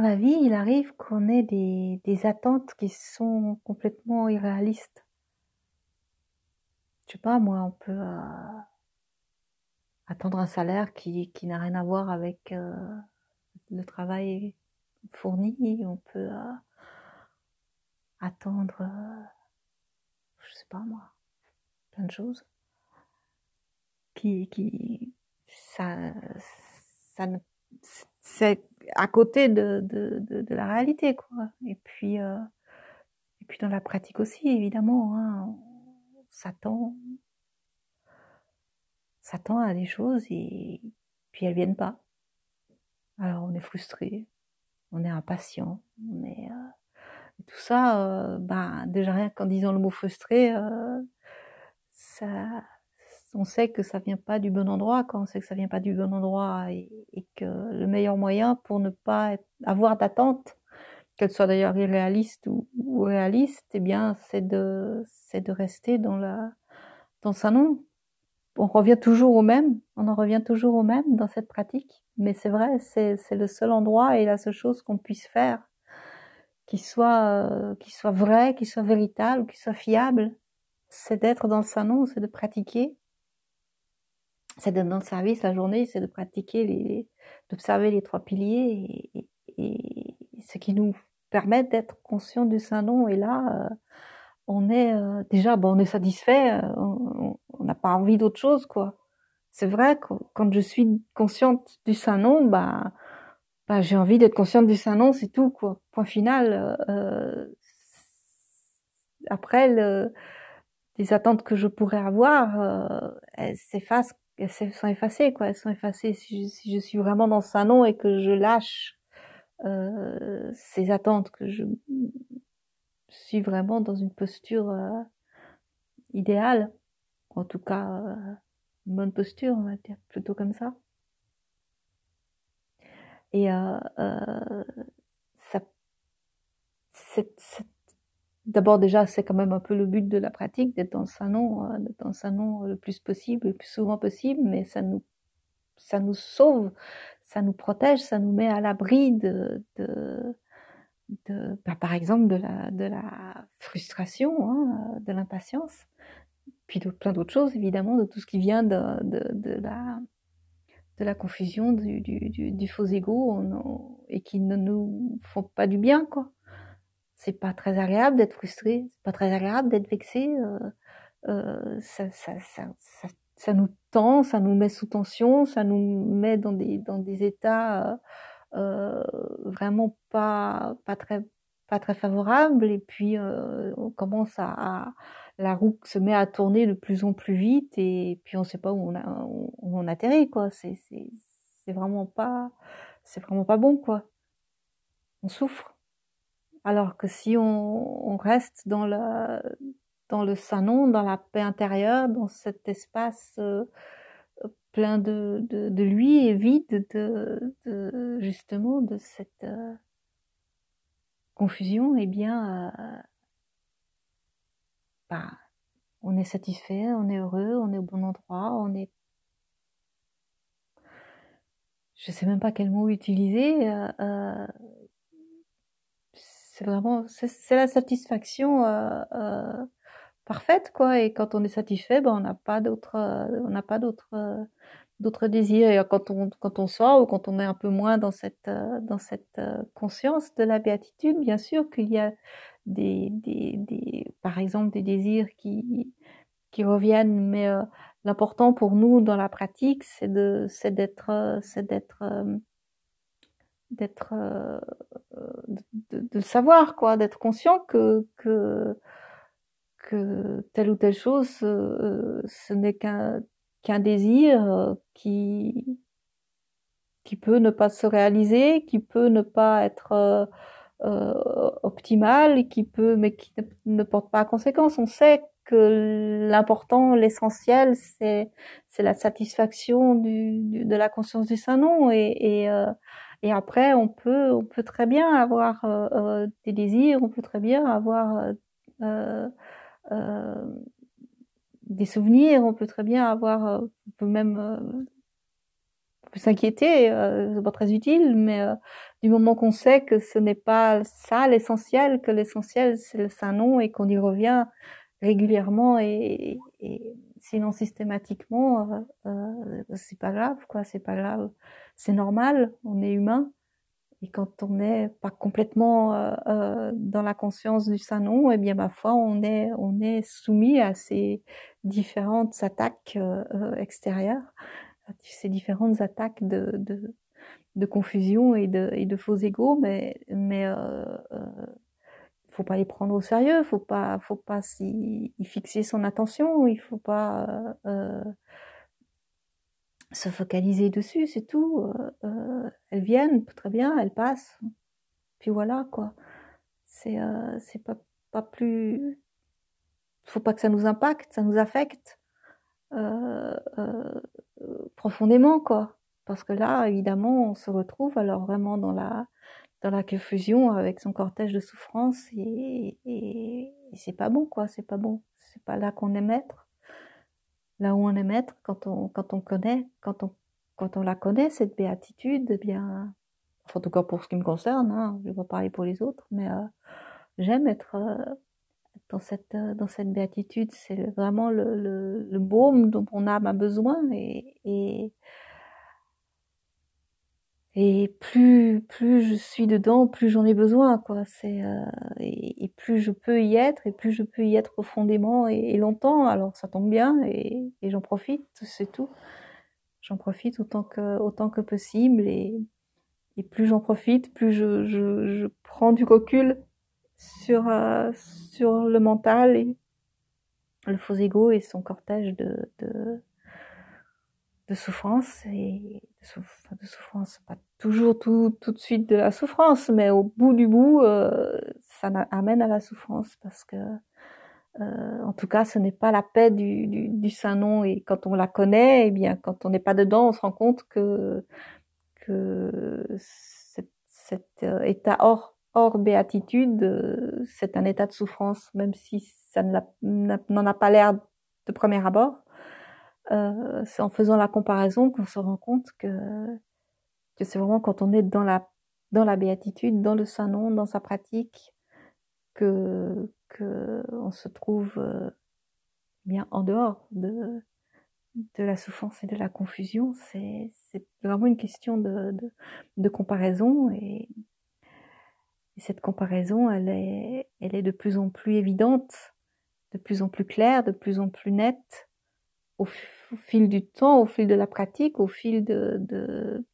dans la vie, il arrive qu'on ait des, attentes qui sont complètement irréalistes. Je sais pas, moi, on peut euh, attendre un salaire qui, qui n'a rien à voir avec euh, le travail fourni. On peut euh, attendre, je sais pas moi, plein de choses qui, qui, ça, ça ne, c'est à côté de, de, de, la réalité, quoi. Et puis, euh, et puis dans la pratique aussi, évidemment, hein, on s'attend, s'attend à des choses et puis elles viennent pas. Alors on est frustré, on est impatient, on est euh, tout ça, euh, bah déjà rien qu'en disant le mot frustré, ça, on sait que ça vient pas du bon endroit, quand on sait que ça vient pas du bon endroit et, que le meilleur moyen pour ne pas avoir d'attente, qu'elle soit d'ailleurs irréaliste ou, réaliste, eh bien, c'est de, c'est de rester dans la, dans sa nom. On revient toujours au même, on en revient toujours au même dans cette pratique, mais c'est vrai, c'est, c'est le seul endroit et la seule chose qu'on puisse faire qui soit, euh, qui soit vrai, qui soit véritable, qui soit fiable, c'est d'être dans le salon, c'est de pratiquer c'est de notre service la journée, c'est de pratiquer les, d'observer les trois piliers et, ce qui nous permet d'être conscient du Saint-Nom. Et là, euh, on est euh, déjà, bon, on est satisfait, euh, on n'a pas envie d'autre chose, quoi. C'est vrai que quand je suis consciente du Saint-Nom, bah, bah j'ai envie d'être consciente du Saint-Nom, c'est tout, quoi. Point final. Euh, après, le, les attentes que je pourrais avoir, elles s'effacent elles sont effacées, quoi. Elles sont effacées si je, suis vraiment dans sa nom et que je lâche euh, ces attentes, que je suis vraiment dans une posture euh, idéale, en tout cas euh, une bonne posture, on va dire, plutôt comme ça. Et euh, euh, ça, cette, cette D'abord déjà, c'est quand même un peu le but de la pratique, d'être dans le salon, euh, d'être dans le salon le plus possible, le plus souvent possible, mais ça nous, ça nous sauve, ça nous protège, ça nous met à l'abri de, de, de bah, par exemple, de la, de la frustration, hein, de l'impatience, puis de plein d'autres choses, évidemment, de tout ce qui vient de, de, de la, de la confusion, du, du, du, du faux ego, et qui ne nous font pas du bien, quoi c'est pas très agréable d'être frustré, c'est pas très agréable d'être vexé. Euh, euh, ça, ça, ça, ça, nous tend, ça nous met sous tension, ça nous met dans des dans des états euh, vraiment pas pas très pas très favorables. Et puis on commence à, la roue se met à tourner de plus en plus vite et puis on sait pas où on a où on atterrit quoi. C'est c'est c'est vraiment pas c'est vraiment pas bon quoi. On souffre. Alors que si on, reste dans, la, dans le salon, dans la paix intérieure, dans cet espace euh, plein de, de, lui et vide de, justement de cette euh, confusion, eh bien, euh, bah, on est satisfait, on est heureux, on est au bon endroit, on est je sais même pas quel mot utiliser. C'est vraiment c'est la satisfaction euh, euh, parfaite quoi. Et quand on est satisfait ben on n'a pas d'autres euh, on n'a pas d'autres euh, d'autres désirs. Et quand on quand on sort ou quand on est un peu moins dans cette euh, dans cette conscience de la béatitude bien sûr qu'il y a des, des, des par exemple des désirs qui qui reviennent. Mais l'important pour nous dans la pratique c'est de c'est d'être c'est d'être d'être euh, de, de, savoir quoi d'être conscient que que que telle ou telle chose euh, ce n'est qu'un qu'un désir euh, qui qui peut ne pas se réaliser qui peut ne pas être euh, euh, optimal qui peut mais qui ne, ne porte pas à conséquence. On sait que l'important l'essentiel c'est c'est la satisfaction du, du, de la conscience du saint nom et, et euh, et après, on peut, on peut très bien avoir euh, euh, des désirs, on peut très bien avoir euh, euh, des souvenirs, on peut très bien avoir, on peut même peut s'inquiéter, euh, c'est pas très utile, mais euh, du moment qu'on sait que ce n'est pas ça l'essentiel, que l'essentiel c'est le saint nom et qu'on y revient régulièrement et, et sinon systématiquement, euh, euh, c'est pas grave, quoi, c'est pas grave, c'est normal, on est humain. Et quand on n'est pas complètement euh, euh, dans la conscience du saint nom, eh bien, ma foi, on est, on est soumis à ces différentes attaques euh, extérieures, ces différentes attaques de, de, de confusion et de, et de faux égaux, mais, mais euh, faut pas les prendre au sérieux, faut pas, faut pas s'y fixer son attention, il faut pas euh, se focaliser dessus, c'est tout. Euh, euh, elles viennent, très bien, elles passent, puis voilà quoi. C'est euh, c'est pas pas plus. Faut pas que ça nous impacte, ça nous affecte euh, euh, profondément quoi. Parce que là, évidemment, on se retrouve alors vraiment dans la dans la confusion avec son cortège de souffrance et, et, et c'est pas bon quoi, c'est pas bon. C'est pas là qu'on est maître là où on est maître, quand on, quand on connaît, quand on, quand on la connaît, cette béatitude, eh bien, en tout cas pour ce qui me concerne, hein, je vais pas parler pour les autres, mais euh, j'aime être euh, dans cette, euh, dans cette béatitude. C'est vraiment le, le, le, baume dont mon âme a besoin et, et, et plus, plus je suis dedans, plus j'en ai besoin, quoi. C'est, euh, et, plus je peux y être, et plus je peux y être profondément et, longtemps. Alors ça tombe bien, et, et j'en profite, c'est tout. J'en profite autant que, autant que possible, et, et plus j'en profite, plus je, je, je, prends du recul sur, euh, sur le mental et le faux ego et son cortège de, de de souffrance et de, souf de souffrance, pas toujours tout, tout de suite de la souffrance, mais au bout du bout, euh, ça amène à la souffrance parce que, euh, en tout cas, ce n'est pas la paix du, du, saint nom et quand on la connaît, eh bien, quand on n'est pas dedans, on se rend compte que que cet, cet euh, état hors hors béatitude, c'est un état de souffrance, même si ça n'en a pas l'air de premier abord euh, c'est en faisant la comparaison qu'on se rend compte que, que c'est vraiment quand on est dans la, dans la béatitude, dans le saint nom, dans sa pratique, que, que on se trouve euh, bien en dehors de, de la souffrance et de la confusion. C'est, c'est vraiment une question de, de, de comparaison et, et, cette comparaison, elle est, elle est de plus en plus évidente, de plus en plus claire, de plus en plus nette au, au, fil du temps, au fil de la pratique, au fil de, de,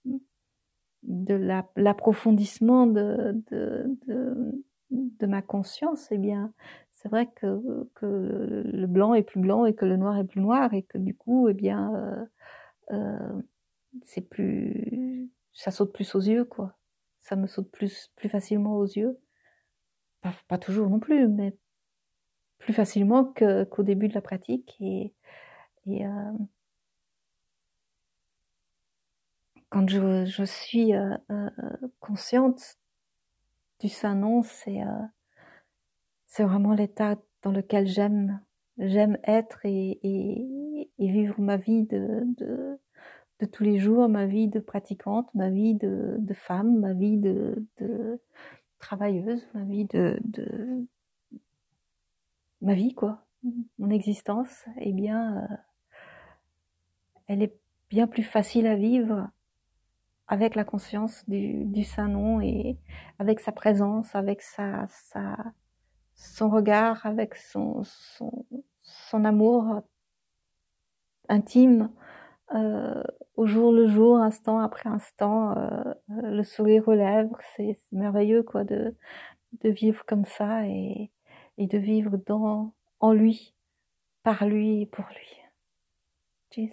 de l'approfondissement de, de, de, ma conscience, eh bien, c'est vrai que, que le blanc est plus blanc et que le noir est plus noir et que du coup, eh bien, euh, euh, c'est plus, ça saute plus aux yeux, quoi. Ça me saute plus, plus facilement aux yeux. Pas, pas toujours non plus, mais plus facilement qu'au début de la pratique et, et euh, quand je, suis euh, euh, consciente du saint nom, c'est euh, c'est vraiment l'état dans lequel j'aime j'aime être et, vivre ma vie de, de, tous les jours, ma vie de pratiquante, ma vie de, femme, ma vie de, travailleuse, ma vie de, ma vie quoi, mon existence, eh bien elle est bien plus facile à vivre avec la conscience du, du saint nom et avec sa présence, avec sa, sa son regard, avec son, son, son amour intime, euh, au jour le jour, instant après instant, euh, le sourire aux lèvres, c'est merveilleux quoi de, de vivre comme ça et, et de vivre dans, en lui, par lui et pour lui. Jai.